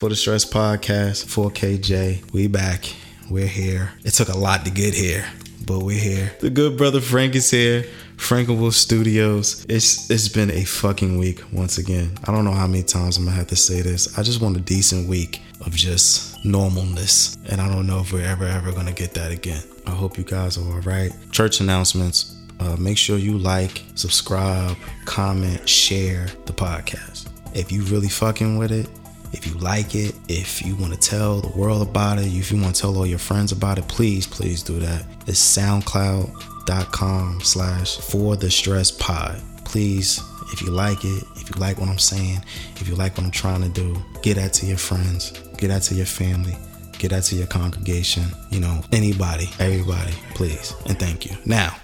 For the Stress Podcast, 4KJ, we back. We're here. It took a lot to get here, but we're here. The good brother Frank is here. Frankenwood Studios. It's it's been a fucking week once again. I don't know how many times I'm gonna have to say this. I just want a decent week of just normalness, and I don't know if we're ever ever gonna get that again. I hope you guys are all right. Church announcements. Uh, make sure you like, subscribe, comment, share the podcast. If you really fucking with it, if you like it, if you want to tell the world about it, if you want to tell all your friends about it, please, please do that. It's soundcloud.com slash for the stress pod. Please, if you like it, if you like what I'm saying, if you like what I'm trying to do, get that to your friends, get that to your family, get that to your congregation, you know, anybody, everybody, please, and thank you. Now,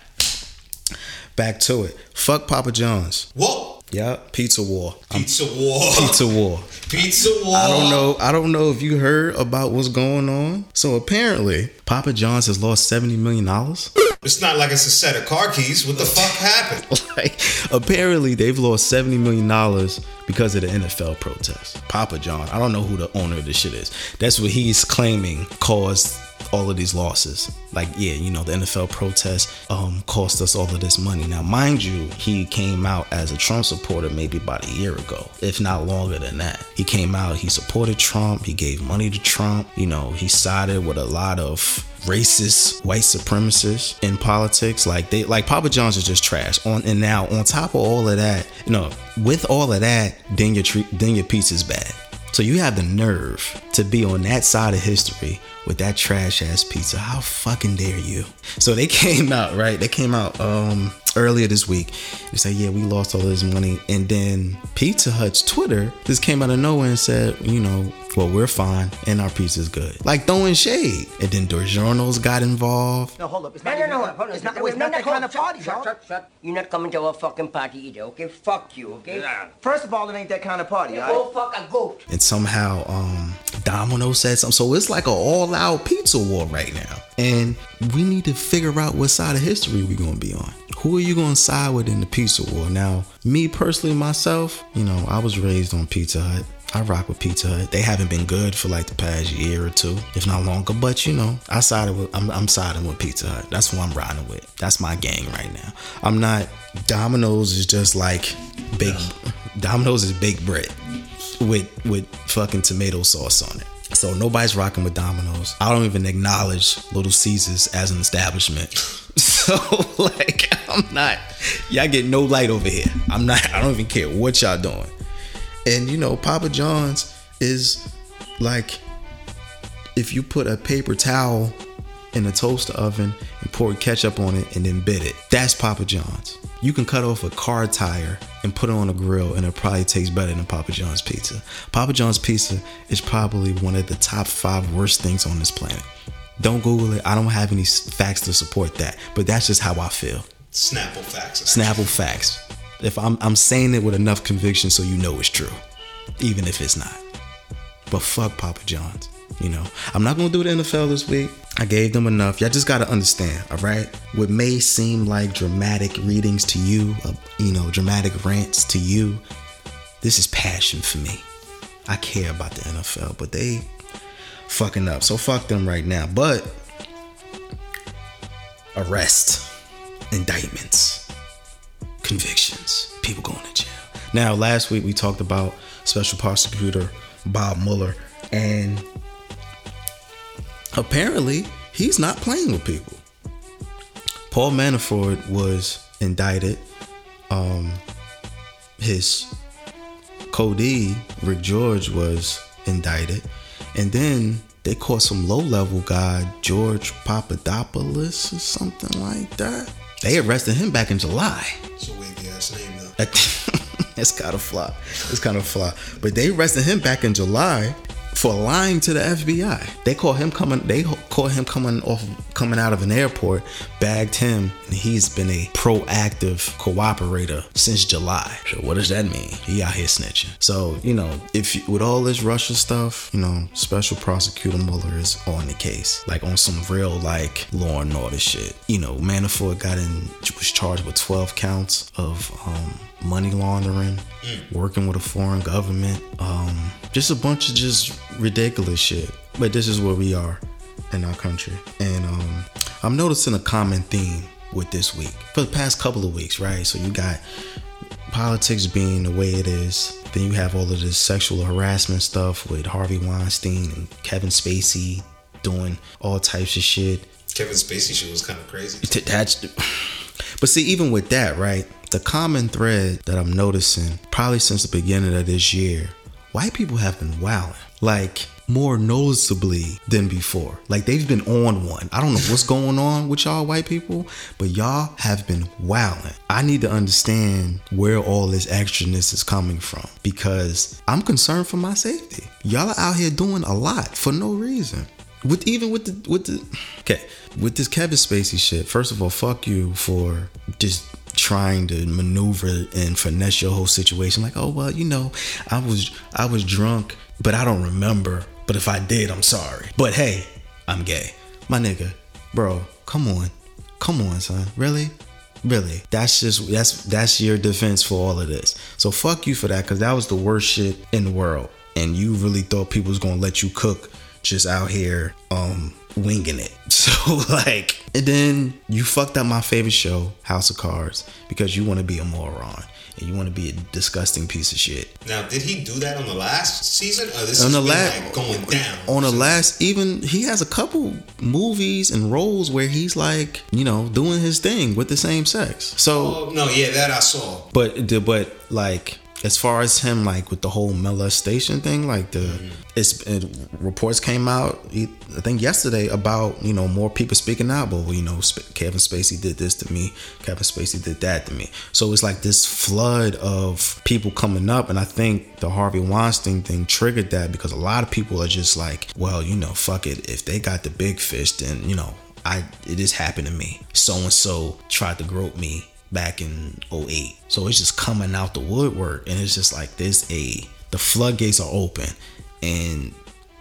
back to it. Fuck Papa John's. Whoa! Yep, pizza war. Pizza war. Pizza war. Pizza war. I don't know. I don't know if you heard about what's going on. So apparently, Papa John's has lost seventy million dollars. It's not like it's a set of car keys. What the fuck happened? like, apparently, they've lost seventy million dollars because of the NFL protest. Papa John. I don't know who the owner of this shit is. That's what he's claiming caused all of these losses. Like, yeah, you know, the NFL protest um, cost us all of this money. Now, mind you, he came out as a Trump supporter maybe about a year ago, if not longer than that. He came out, he supported Trump, he gave money to Trump, you know, he sided with a lot of racist white supremacists in politics like they like papa john's is just trash on and now on top of all of that you know with all of that then your treat then your pizza's bad so you have the nerve to be on that side of history with that trash ass pizza. How fucking dare you? So they came out, right? They came out um earlier this week. They said, yeah, we lost all this money. And then Pizza Hut's Twitter just came out of nowhere and said, you know, well, we're fine and our pizza's good. Like throwing shade. And then DiGiorno's got involved. No, hold up. It's No, not no, even- no, hold on. It's not, it's no, not no, that kind on. of party, shut, dog. shut, shut. You're not coming to our fucking party either, okay? Fuck you, okay? Yeah. First of all, it ain't that kind of party, Go alright? fuck a goat. And somehow um Domino said something. So it's like an all-out pizza war right now. And we need to figure out what side of history we're gonna be on. Who are you gonna side with in the pizza war? Now, me personally, myself, you know, I was raised on Pizza Hut. I rock with Pizza Hut. They haven't been good for like the past year or two, if not longer. But you know, I sided with I'm, I'm siding with Pizza Hut. That's who I'm riding with. That's my gang right now. I'm not. Domino's is just like big. Domino's is baked bread with with fucking tomato sauce on it. So nobody's rocking with Domino's. I don't even acknowledge Little Caesars as an establishment. So like I'm not y'all get no light over here. I'm not I don't even care what y'all doing. And you know, Papa John's is like if you put a paper towel in a toaster oven and pour ketchup on it and then bit it. That's Papa John's. You can cut off a car tire and put it on a grill and it probably tastes better than Papa John's pizza. Papa John's pizza is probably one of the top five worst things on this planet. Don't Google it. I don't have any facts to support that, but that's just how I feel. Snapple facts. Snapple facts. If I'm I'm saying it with enough conviction so you know it's true, even if it's not. But fuck Papa John's. You know, I'm not gonna do the NFL this week. I gave them enough. Y'all just gotta understand, all right? What may seem like dramatic readings to you, uh, you know, dramatic rants to you, this is passion for me. I care about the NFL, but they fucking up. So fuck them right now. But arrest, indictments, convictions, people going to jail. Now, last week we talked about Special Prosecutor Bob Mueller, and apparently he's not playing with people. Paul Manafort was indicted. Um, his Cody Rick George was indicted, and then they caught some low-level guy George Papadopoulos or something like that. They arrested him back in July. It's ass name though. it's kind of fly. It's kind of fly. But they arrested him back in July for lying to the FBI. They caught him coming. They caught him coming off, coming out of an airport, bagged him, and he's been a proactive cooperator since July. So what does that mean? He out here snitching. So you know, if you, with all this Russia stuff, you know, Special Prosecutor Mueller is on the case, like on some real like law and order shit. You know, Manafort got in, was charged with 12 counts of um, money laundering, working with a foreign government, um, just a bunch of just ridiculous shit. But this is where we are in our country, and um, I'm noticing a common theme with this week for the past couple of weeks, right? So you got politics being the way it is. Then you have all of this sexual harassment stuff with Harvey Weinstein and Kevin Spacey doing all types of shit. Kevin Spacey shit was kind of crazy. That's, but see, even with that, right? The common thread that I'm noticing, probably since the beginning of this year, white people have been wowing. Like more noticeably than before. Like they've been on one. I don't know what's going on with y'all white people, but y'all have been wowing. I need to understand where all this extraness is coming from because I'm concerned for my safety. Y'all are out here doing a lot for no reason. With even with the with the okay with this Kevin Spacey shit. First of all, fuck you for just trying to maneuver and finesse your whole situation. Like, oh well, you know, I was I was drunk, but I don't remember. But if I did, I'm sorry. But hey, I'm gay, my nigga, bro. Come on, come on, son. Really, really. That's just that's that's your defense for all of this. So fuck you for that, cause that was the worst shit in the world, and you really thought people was gonna let you cook just out here um winging it. So like and then you fucked up my favorite show, House of Cards, because you want to be a moron and you want to be a disgusting piece of shit. Now, did he do that on the last season? Or this On the last like going down? on the last even he has a couple movies and roles where he's like, you know, doing his thing with the same sex. So Oh, no, yeah, that I saw. But but like as far as him like with the whole molestation thing, like the mm-hmm. it's it, reports came out I think yesterday about you know more people speaking out, but you know Kevin Spacey did this to me, Kevin Spacey did that to me. So it's like this flood of people coming up, and I think the Harvey Weinstein thing triggered that because a lot of people are just like, well, you know, fuck it, if they got the big fish, then you know. I it just happened to me. So and so tried to grope me back in 08. So it's just coming out the woodwork and it's just like this a the floodgates are open and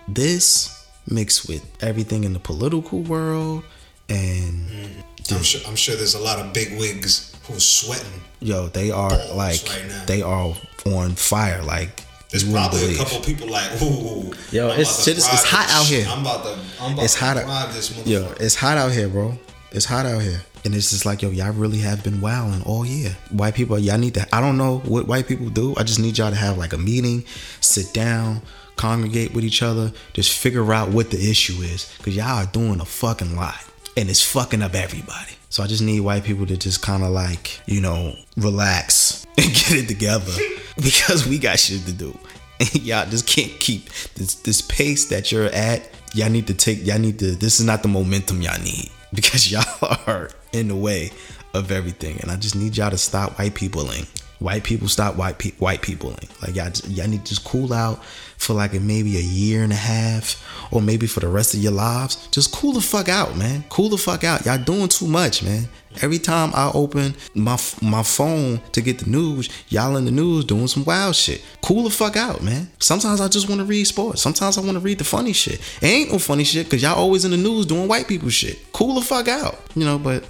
this mixed with everything in the political world and mm, I'm sure, I'm sure there's a lot of big wigs who's sweating. yo they are like right they are on fire like There's you wouldn't a believe. couple people like, ooh, Yo, I'm it's- about to shit it's hot out here. I'm about to, I'm about it's to hot ride out this motherfucker. yo it's hot out here bro it's hot out here and it's just like yo y'all really have been wilding all year. White people y'all need to i don't know what white people do. I just need y'all to have like a meeting sit down congregate with each other just figure out what the issue is because y'all are doing a fucking lot and it's fucking up everybody. So i just need white people to just kind of like you know relax and get it together because we got shit to do. And y'all just can't keep this this pace that you're at. Y'all need to take y'all need to this is not the momentum y'all need because y'all are in the way of everything. And I just need y'all to stop white peopling. White people stop white pe- white peopling. Like y'all y'all need to just cool out for like maybe a year and a half or maybe for the rest of your lives. Just cool the fuck out, man. Cool the fuck out. Y'all doing too much, man. Every time I open my my phone to get the news, y'all in the news doing some wild shit. Cool the fuck out, man. Sometimes I just want to read sports. Sometimes I want to read the funny shit. It ain't no funny shit because y'all always in the news doing white people shit. Cool the fuck out, you know. But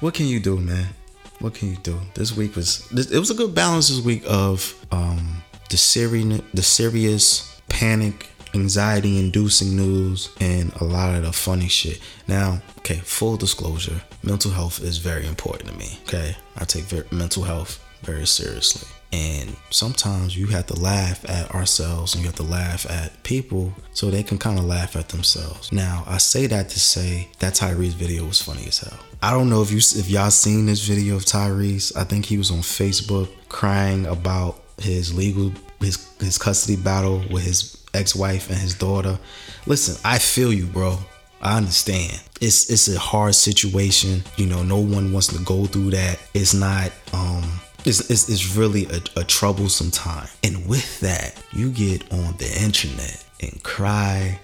what can you do, man? What can you do? This week was this, it was a good balance this week of um the serious the serious panic anxiety inducing news and a lot of the funny shit. Now, okay, full disclosure, mental health is very important to me. Okay, I take mental health very seriously. And sometimes you have to laugh at ourselves and you have to laugh at people so they can kind of laugh at themselves. Now, I say that to say that Tyrese video was funny as hell. I don't know if you if y'all seen this video of Tyrese. I think he was on Facebook crying about his legal his his custody battle with his ex-wife and his daughter. Listen, I feel you, bro. I understand. It's it's a hard situation. You know, no one wants to go through that. It's not um it's, it's, it's really a, a troublesome time. And with that, you get on the internet and cry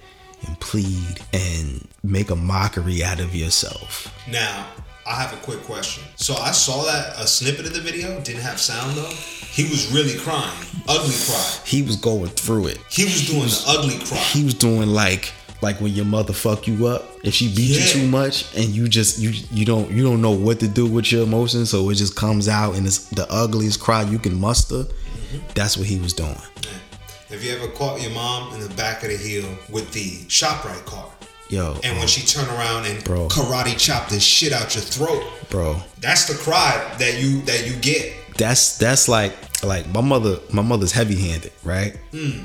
and plead and make a mockery out of yourself. Now, I have a quick question. So I saw that a snippet of the video didn't have sound though. He was really crying, ugly cry. He was going through it. He was doing the ugly cry. He was doing like like when your mother fuck you up, if she beat Yeah. you too much and you just you you don't you don't know what to do with your emotions, so it just comes out and it's the ugliest cry you can muster. Mm-hmm. That's what he was doing. Have you ever caught your mom in the back of the heel with the ShopRite card? Yo, And when um, she turned around and Bro. karate chopped the shit out your throat, bro, that's the cry that you that you get. that's that's like like my mother my mother's heavy handed right hmm.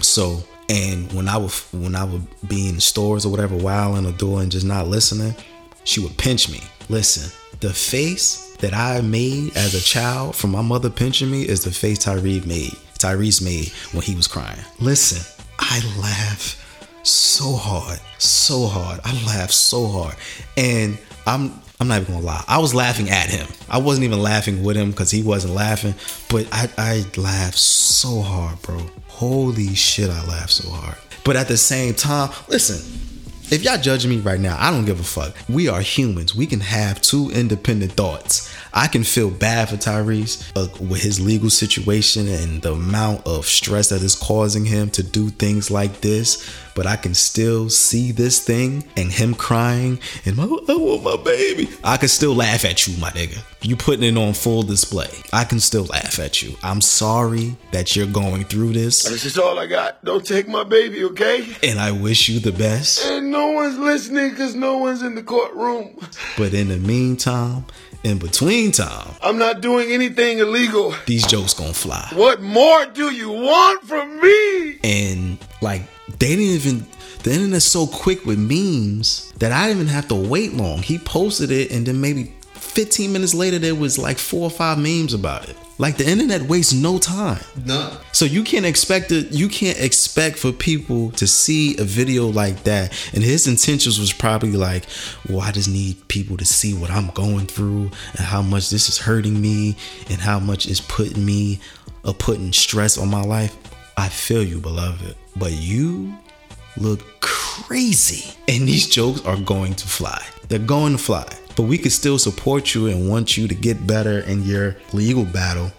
so and when i would when i would be in stores or whatever wilding or doing just not listening she would pinch me. Listen the face that i made as a child from my mother pinching me is the face Tyree made tyrese made when he was crying. Listen i laugh so hard, so hard. I laughed so hard, and I'm I'm not even gonna lie. I was laughing at him. I wasn't even laughing with him because he wasn't laughing. But I I laughed so hard, bro. Holy shit, I laughed so hard. But at the same time, listen. If y'all judging me right now, I don't give a fuck. We are humans. We can have two independent thoughts. I can feel bad for Tyrese uh, with his legal situation and the amount of stress that is causing him to do things like this. But I can still see this thing and him crying and my, I want my baby. I can still laugh at you, my nigga. You putting it on full display. I can still laugh at you. I'm sorry that you're going through this, This is all I got. Don't take my baby, okay? and I wish you the best. And no one's listening because no one's in the courtroom. But in the meantime, in between time, I'm not doing anything illegal. these jokes gonna fly. What more do you want from me? And like they didn't even the internet's so quick with memes that I didn't even have to wait long. He posted it and then maybe 15 minutes later there was like four or five memes about it. Like the internet wastes no time. None. So you can't expect it. You can't expect for people to see a video like that. And his intentions was probably like, "Well, I just need people to see what I'm going through and how much this is hurting me and how much it's putting me, uh, putting stress on my life." I feel you, beloved, but you look crazy, and these jokes are going to fly. They're going to fly. But we could still support you and want you to get better in your legal battle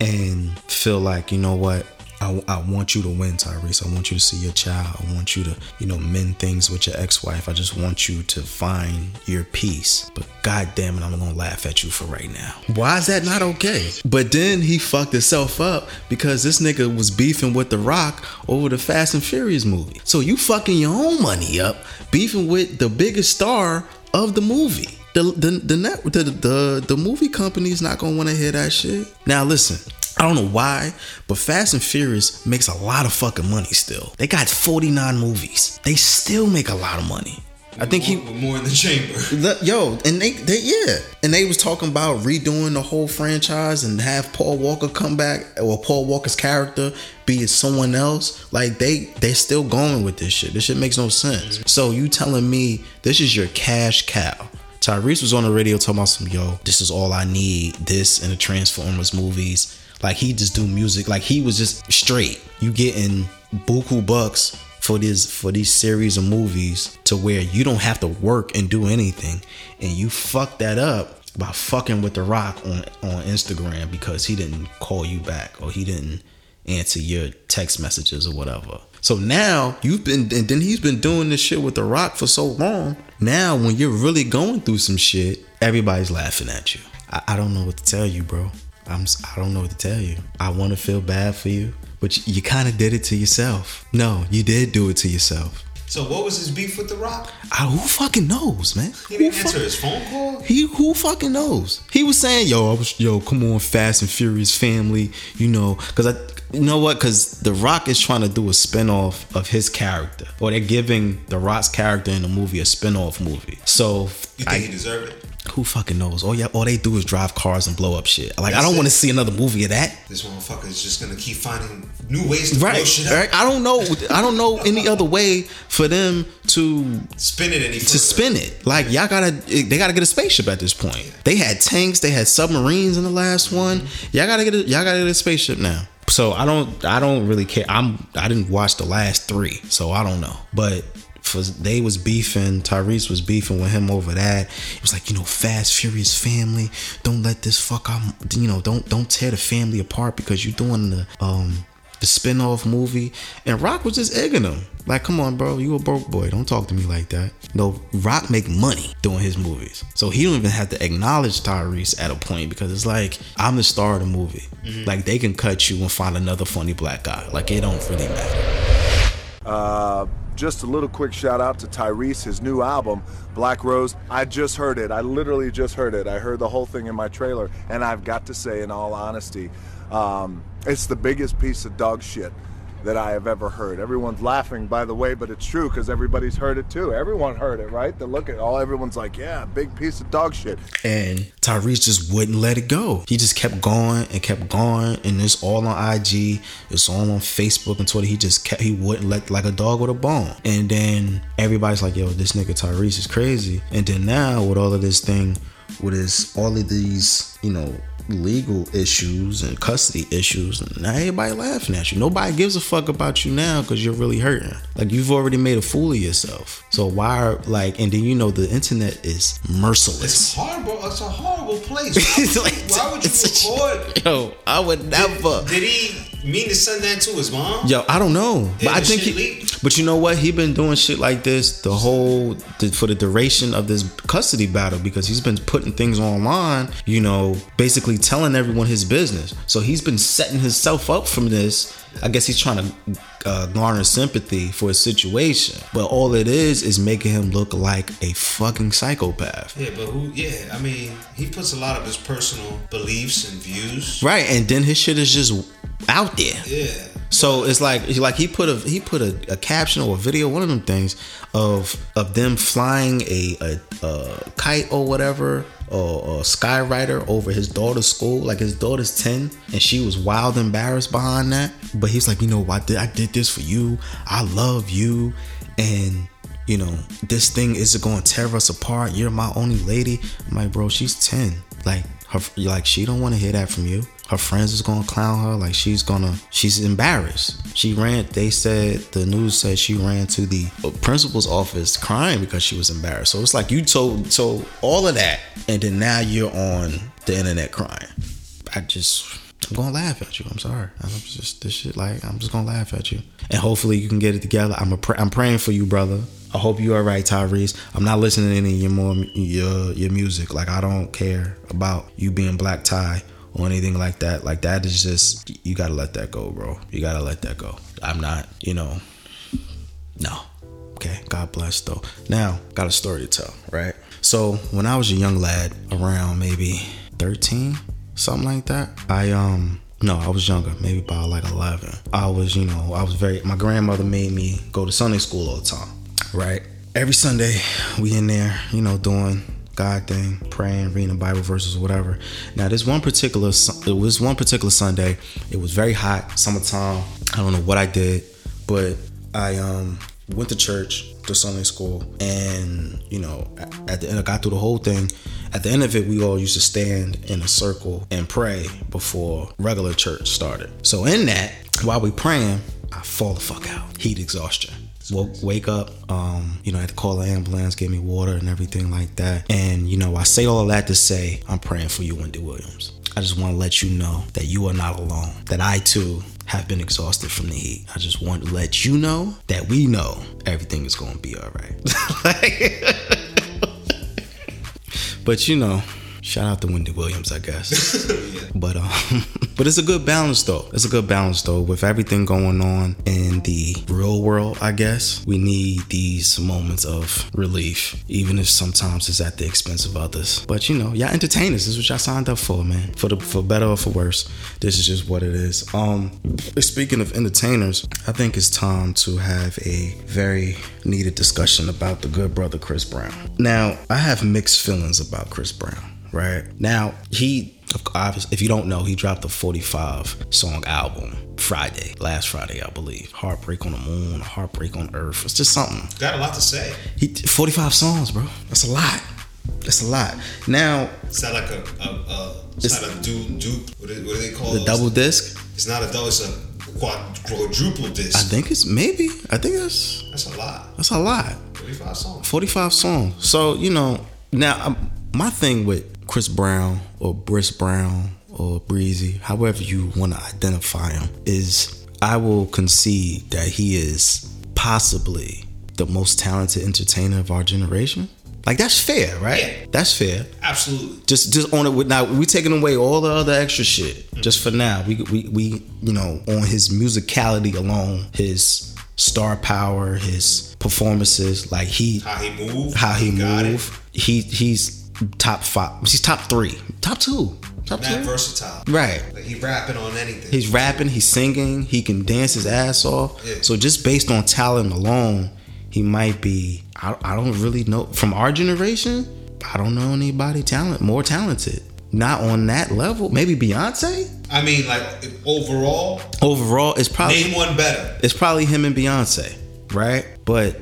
and feel like, you know what? I, I want you to win, Tyrese. I want you to see your child. I want you to, you know, mend things with your ex-wife. I just want you to find your peace. But god damn it, I'm gonna laugh at you for right now. Why is that not okay? But then he fucked himself up because this nigga was beefing with The Rock over the Fast and Furious movie. So you fucking your own money up, beefing with the biggest star of the movie. The the the net the the, the movie company's not gonna want to hear that shit. Now listen, I don't know why, but Fast and Furious makes a lot of fucking money still. They got 49 movies. They still make a lot of money. I think he more, more in the chamber. the- yo, and they, they yeah, and they was talking about redoing the whole franchise and have Paul Walker come back or Paul Walker's character be someone else. Like they they still going with this shit. This shit makes no sense. So you telling me this is your cash cow? Tyrese was on the radio talking about some yo, this is all I need. This and the Transformers movies. Like he just do music. Like he was just straight. You getting buku bucks for this for these series of movies to where you don't have to work and do anything and you fuck that up by fucking with the rock on on Instagram because he didn't call you back or he didn't answer your text messages or whatever. So now you've been and then he's been doing this shit with the rock for so long. Now when you're really going through some shit, everybody's laughing at you. I, I don't know what to tell you, bro. I'm I don't know what to tell you. I want to feel bad for you, but you, you kind of did it to yourself. No, you did do it to yourself. So what was his beef with The Rock? I, who fucking knows, man? He Who didn't fuck- answer his phone call. he who fucking knows? He was saying, "Yo, I was yo, come on, Fast and Furious family, you know, because I, you know what? Because The Rock is trying to do a spinoff of his character, or they're giving The Rock's character in the movie a spinoff movie. So, You think I- he deserved it? Who fucking knows? All yeah, all they do is drive cars and blow up shit. Like, I don't want to see another movie of that. This motherfucker is just gonna keep finding new ways to blow shit up. right. I don't know. I don't know any other way for them to Spin it any further. to spin it. Like y'all gotta, they gotta get a spaceship at this point. They had tanks, they had submarines in the last mm-hmm. one. Y'all gotta get, a, y'all gotta get a spaceship now. So I don't, I don't really care. I'm, I didn't watch the last three, so I don't know. But for they was beefing, Tyrese was beefing with him over that. It was like, you know, Fast Furious family. Don't let this fuck. I'm, you know, don't don't tear the family apart because you're doing the um the spin-off movie, and Rock was just egging him. Like, come on, bro, you a broke boy. Don't talk to me like that. No, Rock make money doing his movies. So he don't even have to acknowledge Tyrese at a point because it's like, I'm the star of the movie. Like they can cut you and find another funny black guy. Like it don't really matter. Uh, just a little quick shout out to Tyrese, his new album, Black Rose. I just heard it. I literally just heard it. I heard the whole thing in my trailer, and I've got to say, in all honesty, um, it's the biggest piece of dog shit that I have ever heard. Everyone's laughing, by the way, but it's true because everybody's heard it too. Everyone heard it, right? They look at all. Everyone's like, "Yeah, big piece of dog shit." And Tyrese just wouldn't let it go. He just kept going and kept going, and it's all on IG. It's all on Facebook and Twitter. He just kept. He wouldn't let like a dog with a bone. And then everybody's like, "Yo, this nigga Tyrese is crazy." And then now with all of this thing, with his all of these, you know, legal issues and custody issues, and now everybody laughing at you. Nobody gives a fuck about you now because you're really hurting. Like you've already made a fool of yourself. So why are like? And then you know the internet is merciless. It's horrible. It's a horrible place. Why, like- why would you it's a- Yo, I would never. Did he mean to send that to his mom? Yo, I don't know, but I think he. But you know what? He been doing shit like this the whole the, for the duration of this custody battle because he's been putting things online. You know, basically telling everyone his business. So he's been setting himself up from this. I guess he's trying to uh, garner sympathy for his situation, but all it is is making him look like a fucking psychopath. Yeah, but who? Yeah, I mean, he puts a lot of his personal beliefs and views. Right, and then his shit is just out there. Yeah. So it's like he- like he put a he put a, a caption or a video, one of them things of of them flying a a, a kite or whatever or a skywriter over his daughter's school. Like his daughter's ten, and she was wild embarrassed behind that. But he's like, you know, I did I did this for you. I love you, and you know this thing isn't going to tear us apart. You're my only lady. I'm like, bro, she's ten. Like her, like she don't want to hear that from you her friends is gonna clown her like she's gonna she's embarrassed. She ran they said the news said she ran to the principal's office crying because she was embarrassed. So it's like you told told all of that and then now you're on the internet crying. I just i'm gonna laugh at you. I'm sorry. I'm just this shit like i'm just gonna laugh at you. And hopefully you can get it together. I'm a pr- i'm praying for you brother. I hope you are right, Tyrese. I'm not listening to any of your more your your music. Like I don't care about you being black tie or anything like that. Like that is just you gotta let that go, bro. You gotta let that go. I'm not, you know, no. Okay, God bless though. Now, got a story to tell, right? So when I was a young lad, around maybe 13, something like that, I um no, I was younger, maybe about like 11. I was, you know, I was very. My grandmother made me go to Sunday school all the time, right? Every Sunday, we in there, you know, doing God thing, praying, reading the Bible verses, whatever. Now, this one particular, it was one particular Sunday. It was very hot, summertime. I don't know what I did, but I um went to church, to Sunday school, and you know, at the end, I got through the whole thing. At the end of it, we all used to stand in a circle and pray before regular church started. So in that, while we praying, I fall the fuck out, heat exhaustion. Woke, wake up, um, you know, I had to call the ambulance, get me water and everything like that. And, you know, I say all of that to say, I'm praying for you, Wendy Williams. I just want to let you know that you are not alone, that I too have been exhausted from the heat. I just want to let you know that we know everything is going to be all right. but, you know, Shout out to Wendy Williams, I guess. But um, but it's a good balance though. It's a good balance though with everything going on in the real world. I guess we need these moments of relief, even if sometimes it's at the expense of others. But you know, y'all entertainers. This is what y'all signed up for, man. For the for better or for worse, this is just what it is. Um, speaking of entertainers, I think it's time to have a very needed discussion about the good brother Chris Brown. Now, I have mixed feelings about Chris Brown right? Now, he, obviously, if you don't know, he dropped a 45 song album Friday, last Friday, I believe. Heartbreak on the Moon, Heartbreak on Earth. It's just something. Got a lot to say. He 45 songs, bro. That's a lot. That's a lot. Now, It's not like a, a, a it's, It's- not a dupe, dupe. What do, what do they call the those? double disc, It's not a double. It's a quadruple disc. I think it's maybe. I think that's That's a lot. that's a lot. Forty-five songs. 45 songs. So, you know, now um, my thing with Chris Brown or Briss Brown or Breezy, however you want to identify him, is I will concede that he is possibly the most talented entertainer of our generation. Like that's fair, right? Yeah. That's fair. Absolutely. Just just on it with now we taking away all the other extra shit. Mm-hmm. Just for now. We we we you know, on his musicality alone, his star power, his performances, like he How he moved. how he got it. move. He he's top five. He's top three. Top two. Top two. versatile. Right. Like he rapping on anything. He's rapping, he's singing, he can dance his ass off. Yeah. So just based on talent alone, he might be. I, I don't really know from our generation. I don't know anybody talent more talented. Not on that level. Maybe Beyonce. I mean, like overall, Overall, it's probably name one better. it's probably him and Beyonce, right? But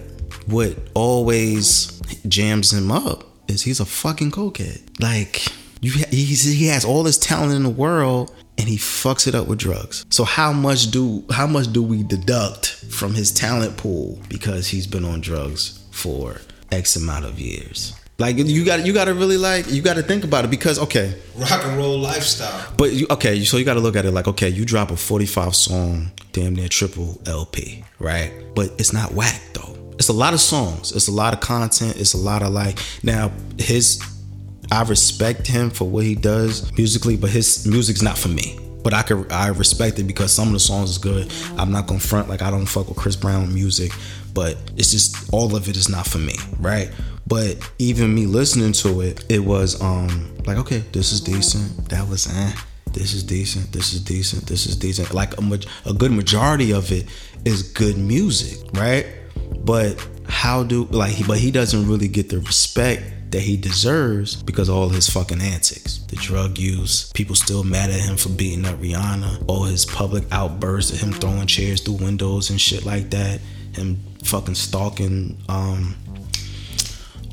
what always jams him up he's a fucking cokehead. Like you, he's, he has all this talent in the world, and he fucks it up with drugs. So how much do how much do we deduct from his talent pool because he's been on drugs for X amount of years? Like you got you got to really like you got to think about it because okay, Rock and roll lifestyle. but you, okay, so you got to look at it like, okay, you drop a 45 song, damn near triple LP, right? But it's not whack though. It's a lot of songs. It's a lot of content. It's a lot of like. Now his, I respect him for what he does musically, but his music's not for me. But I could, I respect it because some of the songs is good. I'm not gonna front like I don't fuck with Chris Brown music, but it's just all of it is not for me, right? But even me listening to it, it was um like okay, this is decent. That was eh. This is decent. This is decent. This is decent. Like a maj- a good majority of it is good music, right? But how do like but he doesn't really get the respect that he deserves because of all his fucking antics. The drug use, people still mad at him for beating up Rihanna, all his public outbursts of him throwing chairs through windows and shit like that, him fucking stalking um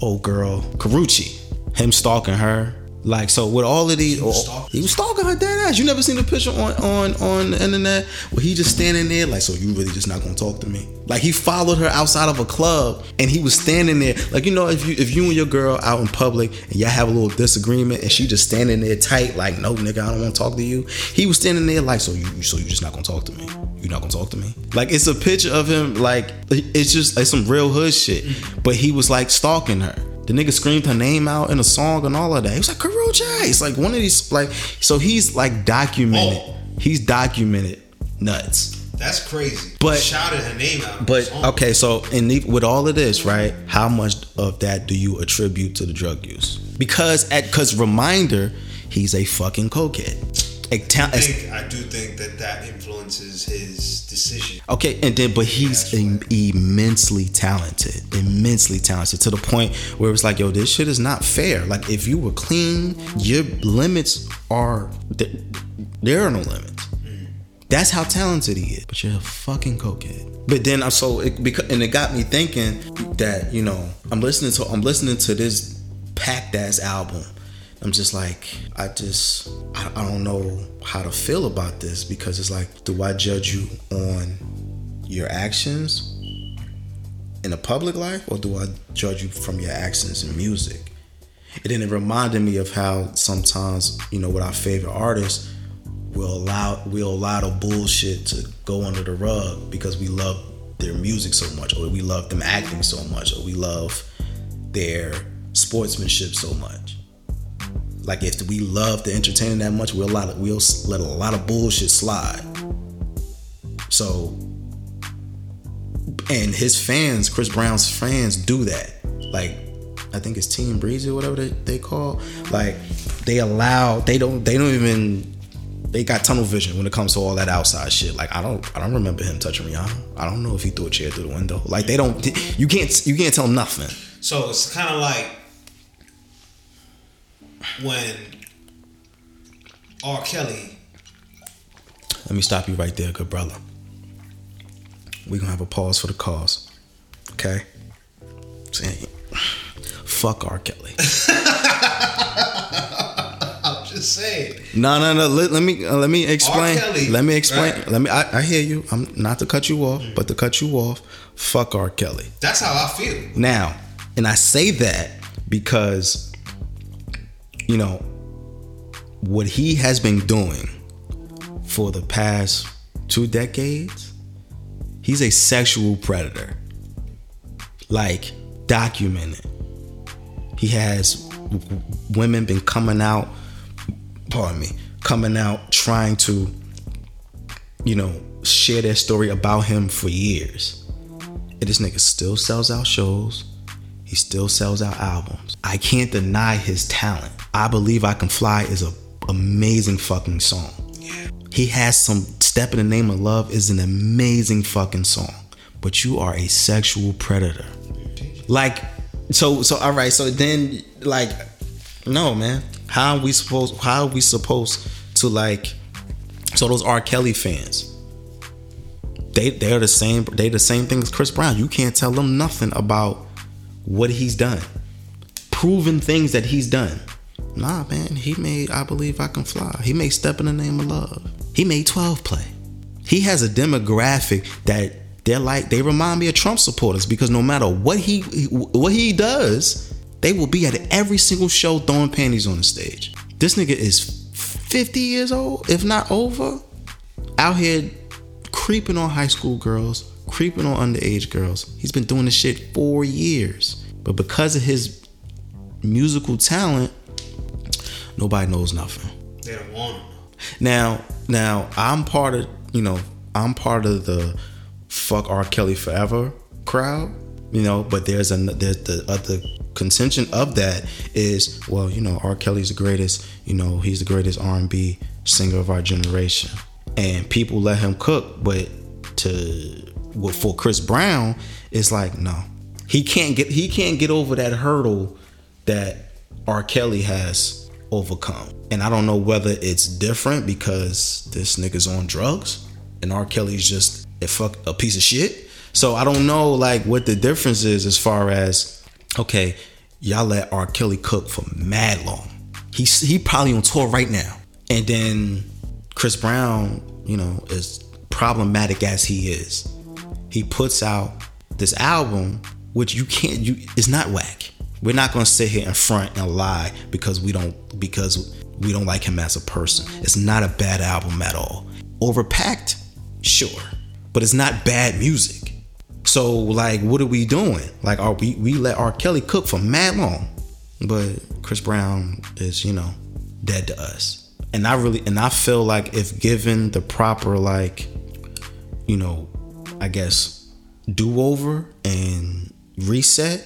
old girl Karrueche, him stalking her. Like so, with all of these, was oh, stalking? he was stalking her dead ass. You never seen a picture on on on the internet where he just standing there like, so you really just not gonna talk to me? Like he followed her outside of a club and he was standing there, like you know, if you if you and your girl out in public and y'all have a little disagreement and she just standing there tight, like no nigga, I don't want to talk to you. He was standing there like, so you so you just not gonna talk to me? You not gonna talk to me? Like it's a picture of him, like it's just like some real hood shit. But he was like stalking her. The nigga screamed her name out in a song and all of that. He was like, Karrueche. It's like one of these, like, so he's like documented. Oh. He's documented nuts. That's crazy. But- He shouted her name out. But okay, so and the- with all of this, right? How much of that do you attribute to the drug use? Because at because reminder, he's a fucking cokehead. I think I do think that that influences his decision. Okay, and then but he's im- immensely talented, immensely talented to the point where it's like, yo, this shit is not fair. Like, if you were clean, your limits are th- there are no limits. Mm. That's how talented he is. But you're a fucking cokehead. But then I'm so it because and it got me thinking that you know I'm listening to I'm listening to this packed ass album. I'm just like I just I, I don't know how to feel about this because it's like do I judge you on your actions in a public life or do I judge you from your actions in music? And then it reminded me of how sometimes, you know, with our favorite artists, we'll allow we'll allow the bullshit to go under the rug because we love their music so much, or we love them acting so much, or we love their sportsmanship so much. Like if we love the entertaining that much, we'll let we'll let a lot of bullshit slide. So, and his fans, Chris Brown's fans, do that. Like, I think it's Team Breezy or whatever they, they call. Like, they allow they don't they don't even they got tunnel vision when it comes to all that outside shit. Like, I don't I don't remember him touching Rihanna. I don't know if he threw a chair through the window. Like, they don't you can't you can't tell nothing. So it's kind of like when R. Kelly. Let me stop you right there, good brother. We're gonna have a pause for the cause. Okay? Saying, fuck R. Kelly. I'm just saying. No, no, no. Let, let me uh, let me explain. Let me explain. right. Let me. I, I hear you. I'm not to cut you off, but to cut you off. Fuck R. Kelly. That's how I feel. Now, and I say that because, you know, what he has been doing for the past two decades, he's a sexual predator. Like documented. He has women been coming out, pardon me, coming out trying to, you know, share their story about him for years. And this nigga still sells out shows. He still sells out albums. I can't deny his talent. I believe I can fly is a amazing fucking song. He has some Step in the Name of Love is an amazing fucking song. But you are a sexual predator. Like so so all right, so then like no man. How are we supposed how are we supposed to like so those R. Kelly fans? They they're the same they the same thing as Chris Brown. You can't tell them nothing about what he's done. Proven things that he's done. Nah, man, he made I Believe I Can Fly. He made Step in the Name of Love. He made 12 play. He has a demographic that they're like they remind me of Trump supporters because no matter what he what he does, they will be at every single show throwing panties on the stage. This nigga is 50 years old, if not over, out here creeping on high school girls, creeping on underage girls. He's been doing this shit for years. But because of his musical talent, nobody knows nothing. They don't want. Now, now I'm part of, you know, I'm part of the fuck R. Kelly forever crowd, you know, but there's a there's the other contention of that is, well, you know, R. Kelly's the greatest, you know, he's the greatest R&B singer of our generation. And people let him cook, but to well, for Chris Brown, it's like, no. He can't get he can't get over that hurdle that R. Kelly has overcome. And I don't know whether it's different because this nigga's on drugs and R. Kelly's just a fuck a piece of shit. So I don't know like what the difference is as far as okay, y'all let R. Kelly cook for mad long. He's he probably on tour right now. And then Chris Brown, you know, as problematic as he is, he puts out this album which you can't you it's not whack. We're not gonna sit here in front and lie because we don't because we don't like him as a person. It's not a bad album at all. Overpacked, sure, but it's not bad music. So like, what are we doing? Like, are we we let R. Kelly cook for mad long, but Chris Brown is you know dead to us. And I really and I feel like if given the proper like, you know, I guess do over and reset,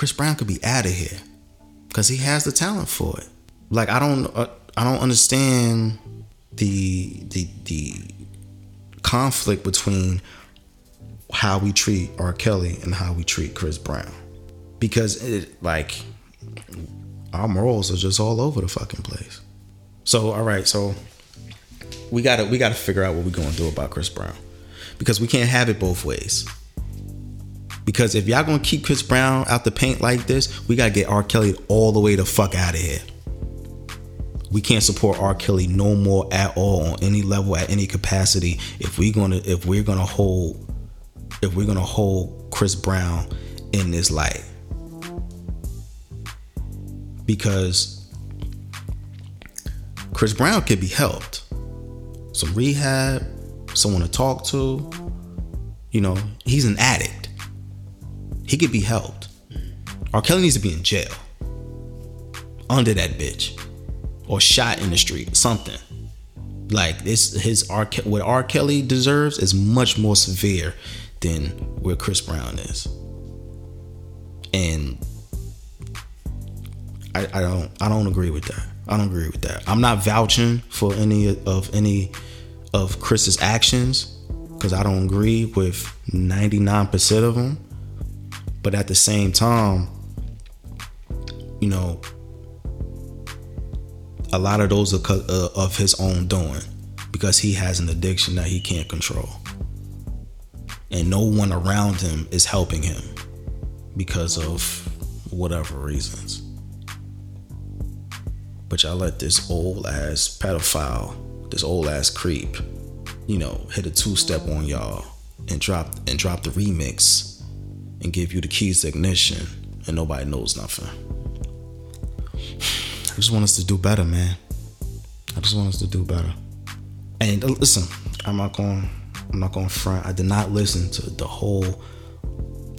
Chris Brown could be out of here because he has the talent for it. Like I don't, uh, I don't understand the the the conflict between how we treat R. Kelly and how we treat Chris Brown, because it like our morals are just all over the fucking place. So all right, so we gotta we gotta figure out what we're gonna do about Chris Brown because we can't have it both ways. Because if y'all gonna keep Chris Brown out the paint like this, we gotta get R. Kelly all the way the fuck out of here. We can't support R. Kelly no more at all on any level, at any capacity. If we gonna if we're gonna hold if we're gonna hold Chris Brown in this light. Because Chris Brown could be helped. Some rehab, someone to talk to. You know, he's an addict. He could be helped. R. Kelly needs to be in jail. Under that bitch. Or shot in the street. Something. Like this his R. Ke- what R. Kelly deserves is much more severe than where Chris Brown is. And I, I don't I don't agree with that. I don't agree with that. I'm not vouching for any of any of Chris's actions because I don't agree with 99% of them. But at the same time, you know, a lot of those are uh, of his own doing because he has an addiction that he can't control. And no one around him is helping him because of whatever reasons. But y'all let this old ass pedophile, this old ass creep, you know, hit a two step on y'all and drop and drop the remix and give you the keys to ignition and nobody knows nothing. I just want us to do better, man. I just want us to do better. And uh, listen, I'm not going. I'm not going front. I did not listen to the whole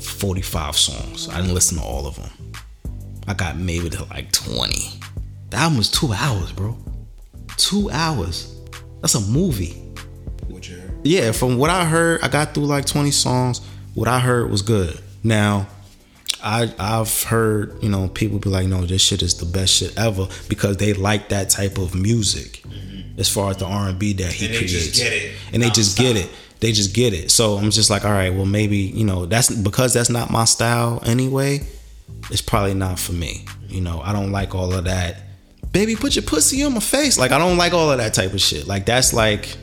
45 songs. I didn't listen to all of them. I got maybe to like 20. The album was two hours, bro. Two hours. That's a movie. What you heard? Yeah, from what I heard, I got through like 20 songs. What I heard was good. Now, I I've heard, you know, people be like, no, this shit is the best shit ever because they like that type of music as far as the R and B that he And they creates. just get it And they just get it. They just get it. So I'm just like, all right, well maybe, you know, that's because that's not my style anyway, it's probably not for me. You know, I don't like all of that. Baby, put your pussy on my face. Like I don't like all of that type of shit. Like that's like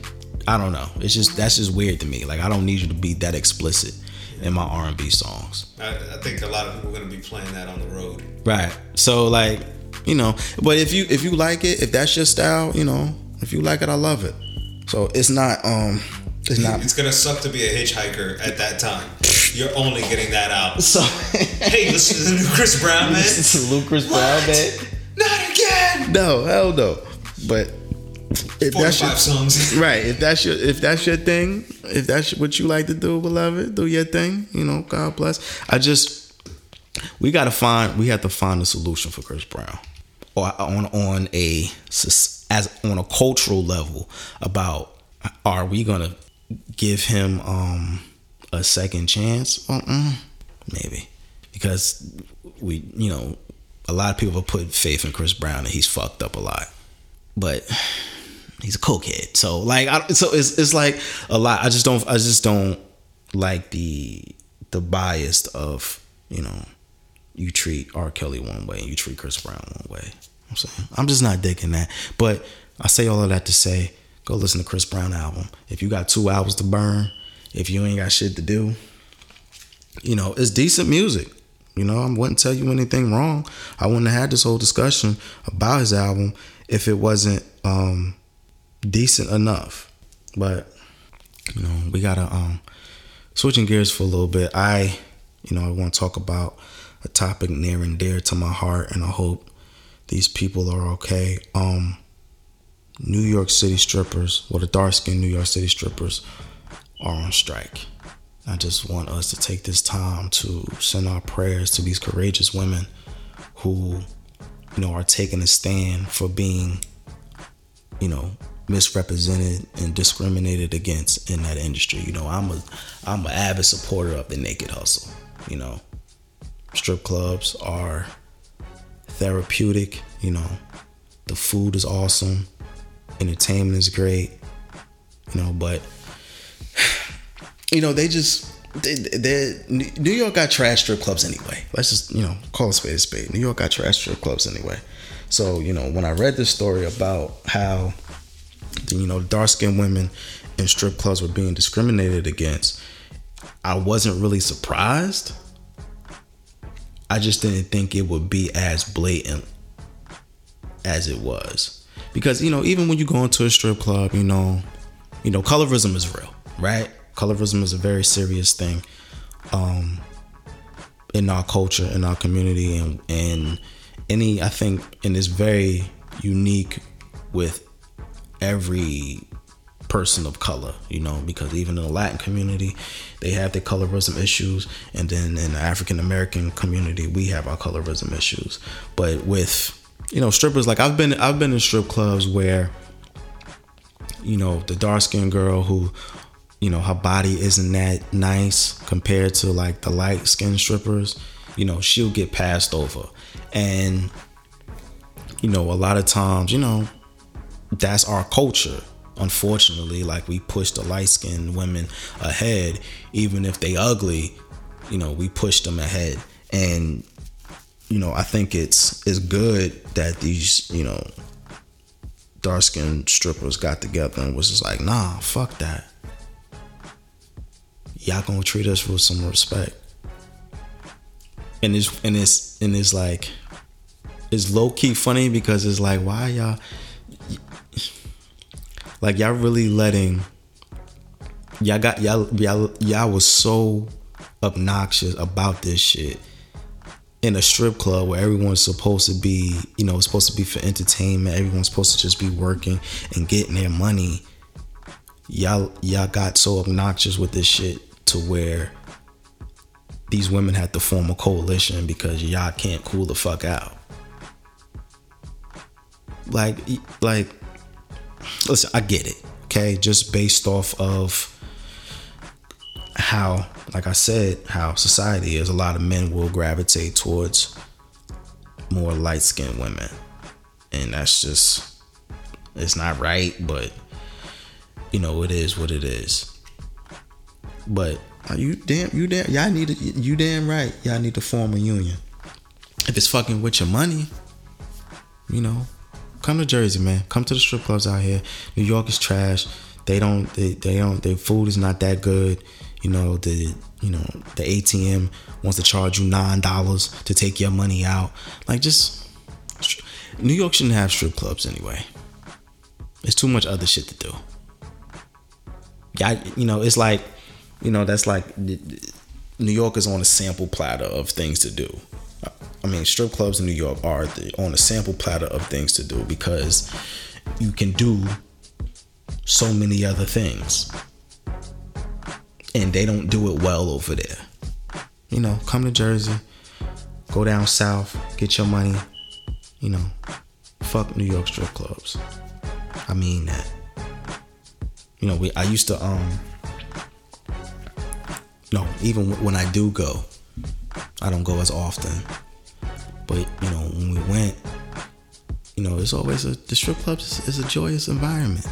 I don't know. It's just that's just weird to me. Like I don't need you to be that explicit in my R&B songs. I, I think a lot of people are gonna be playing that on the road. Right. So like, you know, but if you if you like it, if that's your style, you know, if you like it, I love it. So it's not um it's not It's gonna suck to be a hitchhiker at that time. You're only getting that out. so Hey, this is the new Chris Brown, man. This is Lucas Brown, man. Not again. No, hell no. But if that's your, songs. right, if that's your if that's your thing, if that's what you like to do, beloved, do your thing. You know, God bless. I just we gotta find we have to find a solution for Chris Brown, or on on a as on a cultural level about are we gonna give him um a second chance? Well, mm, maybe because we you know a lot of people have put faith in Chris Brown and he's fucked up a lot, but he's a cokehead. So like, I, so it's it's like a lot. I just don't I just don't like the the bias of you know you treat R. Kelly one way and you treat Chris Brown one way. I'm saying I'm just not digging that. But I say all of that to say, go listen to Chris Brown album. If you got two hours to burn, if you ain't got shit to do, you know it's decent music. You know, I wouldn't tell you anything wrong. I wouldn't have had this whole discussion about his album if it wasn't um decent enough. But you know, we gotta um switching gears for a little bit. I, you know, I want to talk about a topic near and dear to my heart, and I hope these people are okay. Um, New York City strippers, well, the dark skinned New York City strippers are on strike. I just want us to take this time to send our prayers to these courageous women who, you know, are taking a stand for being, you know, misrepresented and discriminated against in that industry. You know, I'm a I'm an avid supporter of the naked hustle. You know, strip clubs are therapeutic. You know, the food is awesome, entertainment is great. You know, but you know they just they, New York got trash strip clubs anyway. Let's just you know call a spade a spade. New York got trash strip clubs anyway. So you know when I read this story about how you know dark skinned women in strip clubs were being discriminated against, I wasn't really surprised. I just didn't think it would be as blatant as it was. Because, you know, even when you go into a strip club, you know, you know, colorism is real, right? Colorism is a very serious thing um in our culture, in our community and and any I think and it's very unique with every person of color, you know, because even in the Latin community, they have their colorism issues, and then in the African American community, we have our colorism issues. But with you know strippers, like I've been I've been in strip clubs where you know the dark skinned girl who you know her body isn't that nice compared to like the light skinned strippers, you know she'll get passed over, and you know a lot of times you know that's our culture. Unfortunately like we push the light skinned women ahead even if they ugly you know we push them ahead. And you know i think it's it's good that these you know dark skinned strippers got together and was just like nah fuck that. Y'all gonna treat us with some respect. And it's and it's and it's like it's low key funny because it's like why y'all like y'all really letting y'all got y'all y'all y'all was so obnoxious about this shit in a strip club where everyone's supposed to be, you know, it's supposed to be for entertainment. Everyone's supposed to just be working and getting their money. y'all y'all got so obnoxious with this shit to where these women had to form a coalition because y'all can't cool the fuck out. Like like listen, I get it. Okay, just based off of how like I said, how society is, a lot of men will gravitate towards more light-skinned women. And that's just it's not right, but you know, it is what it is. But you damn you damn y'all need to you damn right. Y'all need to form a union. If it's fucking with your money, you know, come to Jersey, man. Come to the strip clubs out here. New York is trash. They don't they, they don't their food is not that good. You know, the you know, the ATM wants to charge you nine dollars to take your money out. Like just New York shouldn't have strip clubs anyway. It's too much other shit to do. Yeah, you know, it's like, you know, that's like New York is on a sample platter of things to do. I mean, strip clubs in New York are the, on a sample platter of things to do because you can do so many other things. And they don't do it well over there. You know, come to Jersey, go down south, get your money, you know, fuck New York strip clubs. I mean that. You know, we I used to um no, even when I do go, I don't go as often. But you know, when we went, you know, it's always a the strip clubs is, a joyous environment.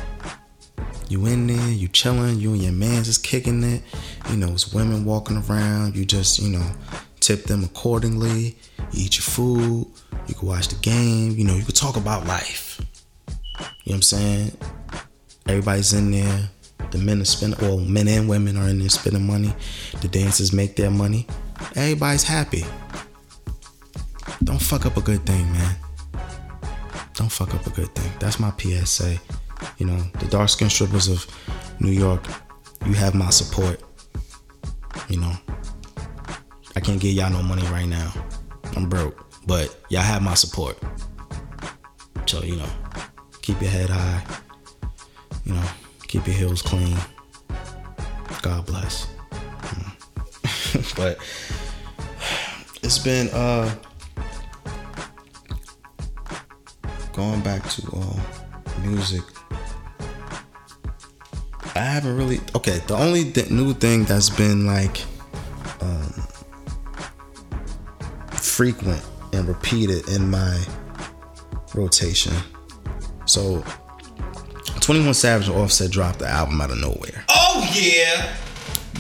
You in there, you chilling, you and your man's just kicking it. You know, it's women walking around. You just, you know, tip them accordingly. You eat your food. You can watch the game. You know, you can talk about life. You know what I'm saying? Everybody's in there. The men are spending, well, men and women are in there spending money. The dancers make their money. Everybody's happy. Don't fuck up a good thing, man. Don't fuck up a good thing. That's my PSA. You know, the dark skinned strippers of New York, you have my support. You know, I can't give y'all no money right now. I'm broke, but y'all have my support. So, you know, keep your head high. You know, keep your heels clean. God bless. Mm. but it's been uh going back to uh music I haven't really. Okay, the only th- new thing that's been like um, frequent and repeated in my rotation. So, 21 Savage and Offset dropped the album out of nowhere. Oh yeah,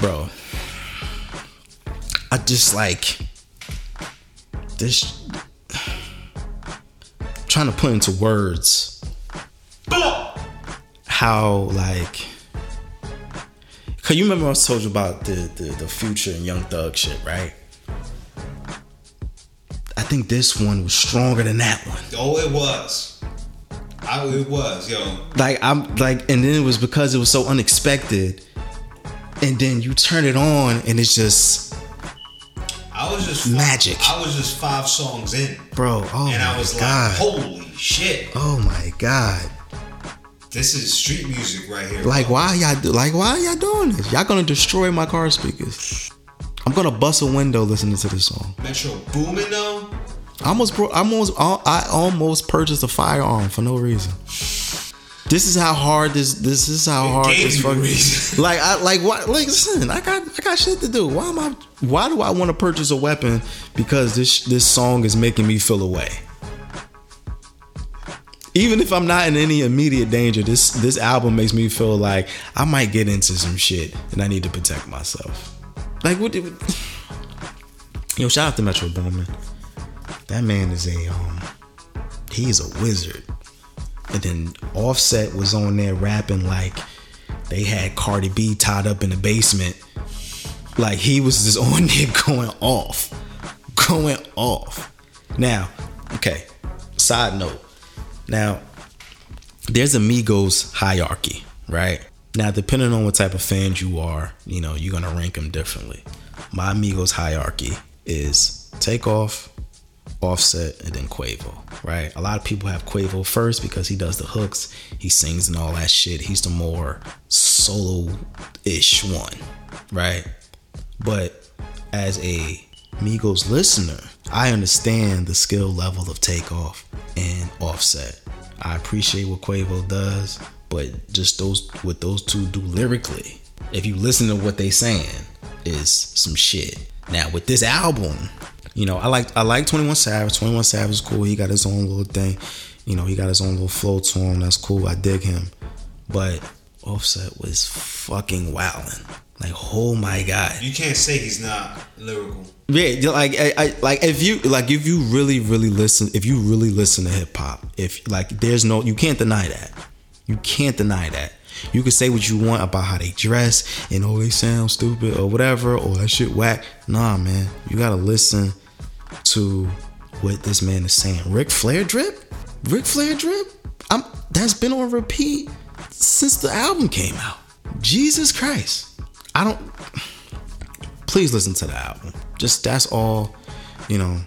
Bro, I just like this. Trying to put into words how like Cause you remember I told you about the, the the future and Young Thug shit, right? I think this one was stronger than that one. oh it was. I, it was, yo. Like I'm like, and then it was because it was so unexpected, and then you turn it on and it's just, I was just Magic. I was just five songs in, bro. Oh and my I was god. like, holy shit, oh my god. this is street music right here. Like bro. why y'all do- like why y'all doing this? Y'all gonna destroy my car speakers. I'm gonna bust a window listening to this song. Metro Boomin though. I almost bro- I almost I almost purchased a firearm for no reason. This is how hard this this is how It hard this fucking reason. like I like what like listen I got I got shit to do. Why am I why do I want to purchase a weapon because this this song is making me feel away. Even if I'm not in any immediate danger, this this album makes me feel like I might get into some shit and I need to protect myself. Like what? did- Yo, shout out to Metro Boomin. That man is a um, he's a wizard. And then Offset was on there rapping like they had Cardi B tied up in the basement. Like he was just on there going off, going off. Now, okay. Side note. Now, there's a Migos hierarchy, right? Now, depending on what type of fans you are, you know, you're gonna rank them differently. My Migos hierarchy is Takeoff, Offset, and then Quavo, right? A lot of people have Quavo first because he does the hooks, he sings and all that shit. He's the more solo ish one, right? But as a Migos listener, I understand the skill level of Takeoff and Offset. I appreciate what Quavo does, but just those what those two do lyrically, if you listen to what they saying, is some shit. Now with this album, you know, I like I like 21 Savage. 21 Savage is cool. He got his own little thing. You know, he got his own little flow to him. That's cool. I dig him. But Offset was fucking wilding. Like, oh my god. You can't say he's not lyrical. Yeah, like I, I like if you like if you really really listen if you really listen to hip hop if like there's no you can't deny that you can't deny that you can say what you want about how they dress and oh they sound stupid or whatever or that shit whack nah man you gotta listen to what this man is saying Ric Flair drip Ric Flair drip I'm that's been on repeat since the album came out Jesus Christ I don't please listen to the album. Just that's all, you know,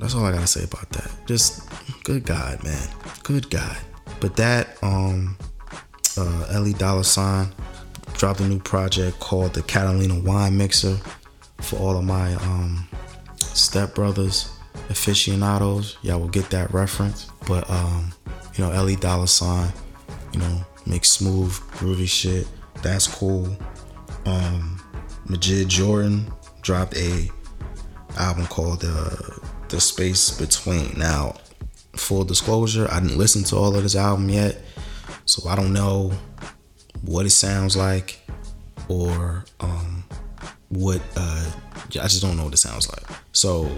that's all I gotta say about that. Just good God, man. Good God. But that, um, uh, Ellie Dollar Sign dropped a new project called the Catalina Wine Mixer for all of my um stepbrothers aficionados. Y'all will get that reference. But um, you know, Ellie Dollar Sign, you know, make smooth, groovy shit. That's cool. Um, Majid Jordan dropped a album called uh, The Space Between. Now, full disclosure, I didn't listen to all of this album yet, so I don't know what it sounds like or um, what uh, I just don't know what it sounds like. So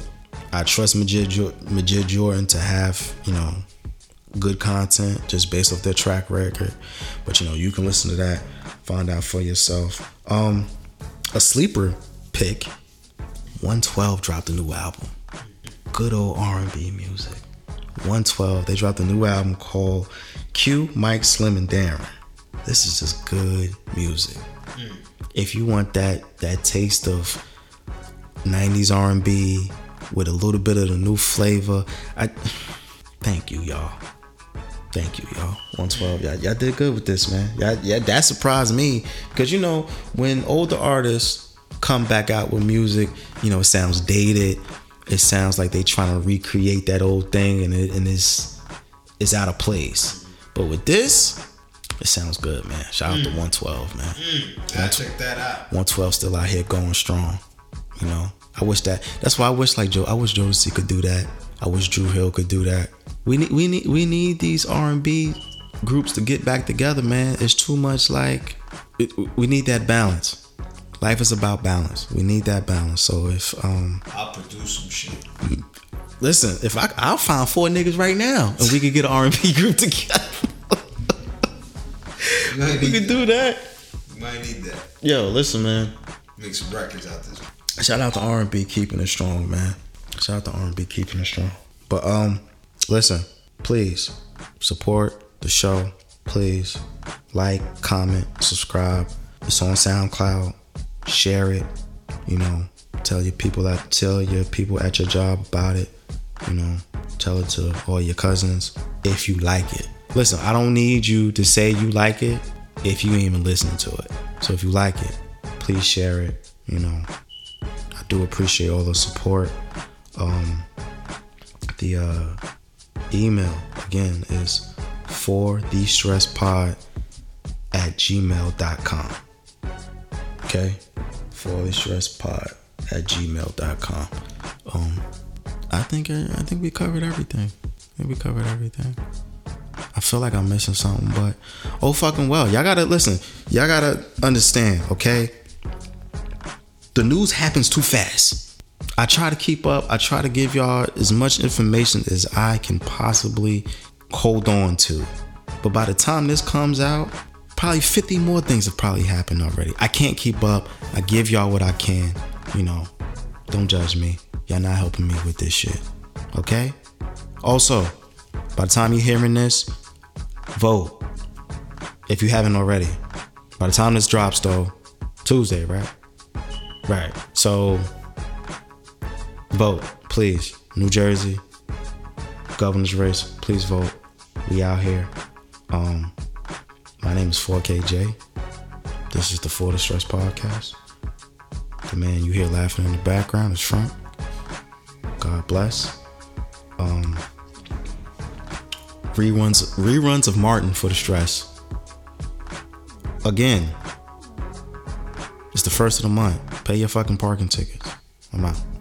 I trust Majid, Majid Jordan to have you know good content just based off their track record. But you know you can listen to that, find out for yourself. Um, a sleeper pick. 112 dropped a new album. Good old R&B music. 112. They dropped a new album called Q, Mike, Slim, and Daron. This is just good music. If you want that that taste of 90s R&B with a little bit of the new flavor, I thank you, y'all. Thank you, y'all. 112. Y'all, y'all did good with this, man. Y'all, yeah, that surprised me. Cause you know, when older artists come back out with music, you know, it sounds dated. It sounds like they trying to recreate that old thing and it and it's it's out of place. But with this, it sounds good, man. Shout out to 112, man. Gotta check that out. 112 still out here going strong. You know, I wish that. That's why I wish like Joe. I wish Jodeci could do that. I wish Dru Hill could do that. We need we need we need these R and B groups to get back together, man. It's too much like it, we need that balance. Life is about balance. We need that balance. So if um I'll produce some shit. listen, if I I'll find four niggas right now and we could get an R and B group together. We could do that. You might need that. Yo, listen, man. Make some records out this. Shout out to R and B keeping it strong, man. Shout out to R and B keeping it strong. But um, listen, please support the show. Please like, comment, subscribe. It's on SoundCloud. Share it. You know, tell your people that tell your people at your job about it. You know, tell it to all your cousins if you like it. Listen, I don't need you to say you like it if you ain't even listening to it. So if you like it, please share it. You know, I do appreciate all the support. Um, the uh, email again is for the stress pod at gmail.com. Okay, for the stress pod at gmail.com. Um, I think I, I think we covered everything. I think we covered everything. I feel like I'm missing something, but oh fucking well. Y'all gotta listen. Y'all gotta understand, okay? The news happens too fast. I try to keep up. I try to give y'all as much information as I can possibly hold on to. But by the time this comes out, probably 50 more things have probably happened already. I can't keep up. I give y'all what I can. You know, don't judge me. Y'all not helping me with this shit. Okay? Also, by the time you're hearing this, vote. If you haven't already. By the time this drops though, Tuesday, right? Right. So vote. please, New Jersey, governor's race, please vote. We out here. Um, my name is 4KJ. This is the For the Stress podcast. The man you hear laughing in the background is Frank. God bless. Um, reruns reruns of Martin for the stress. Again, it's the first of the month. Pay your fucking parking tickets. I'm out.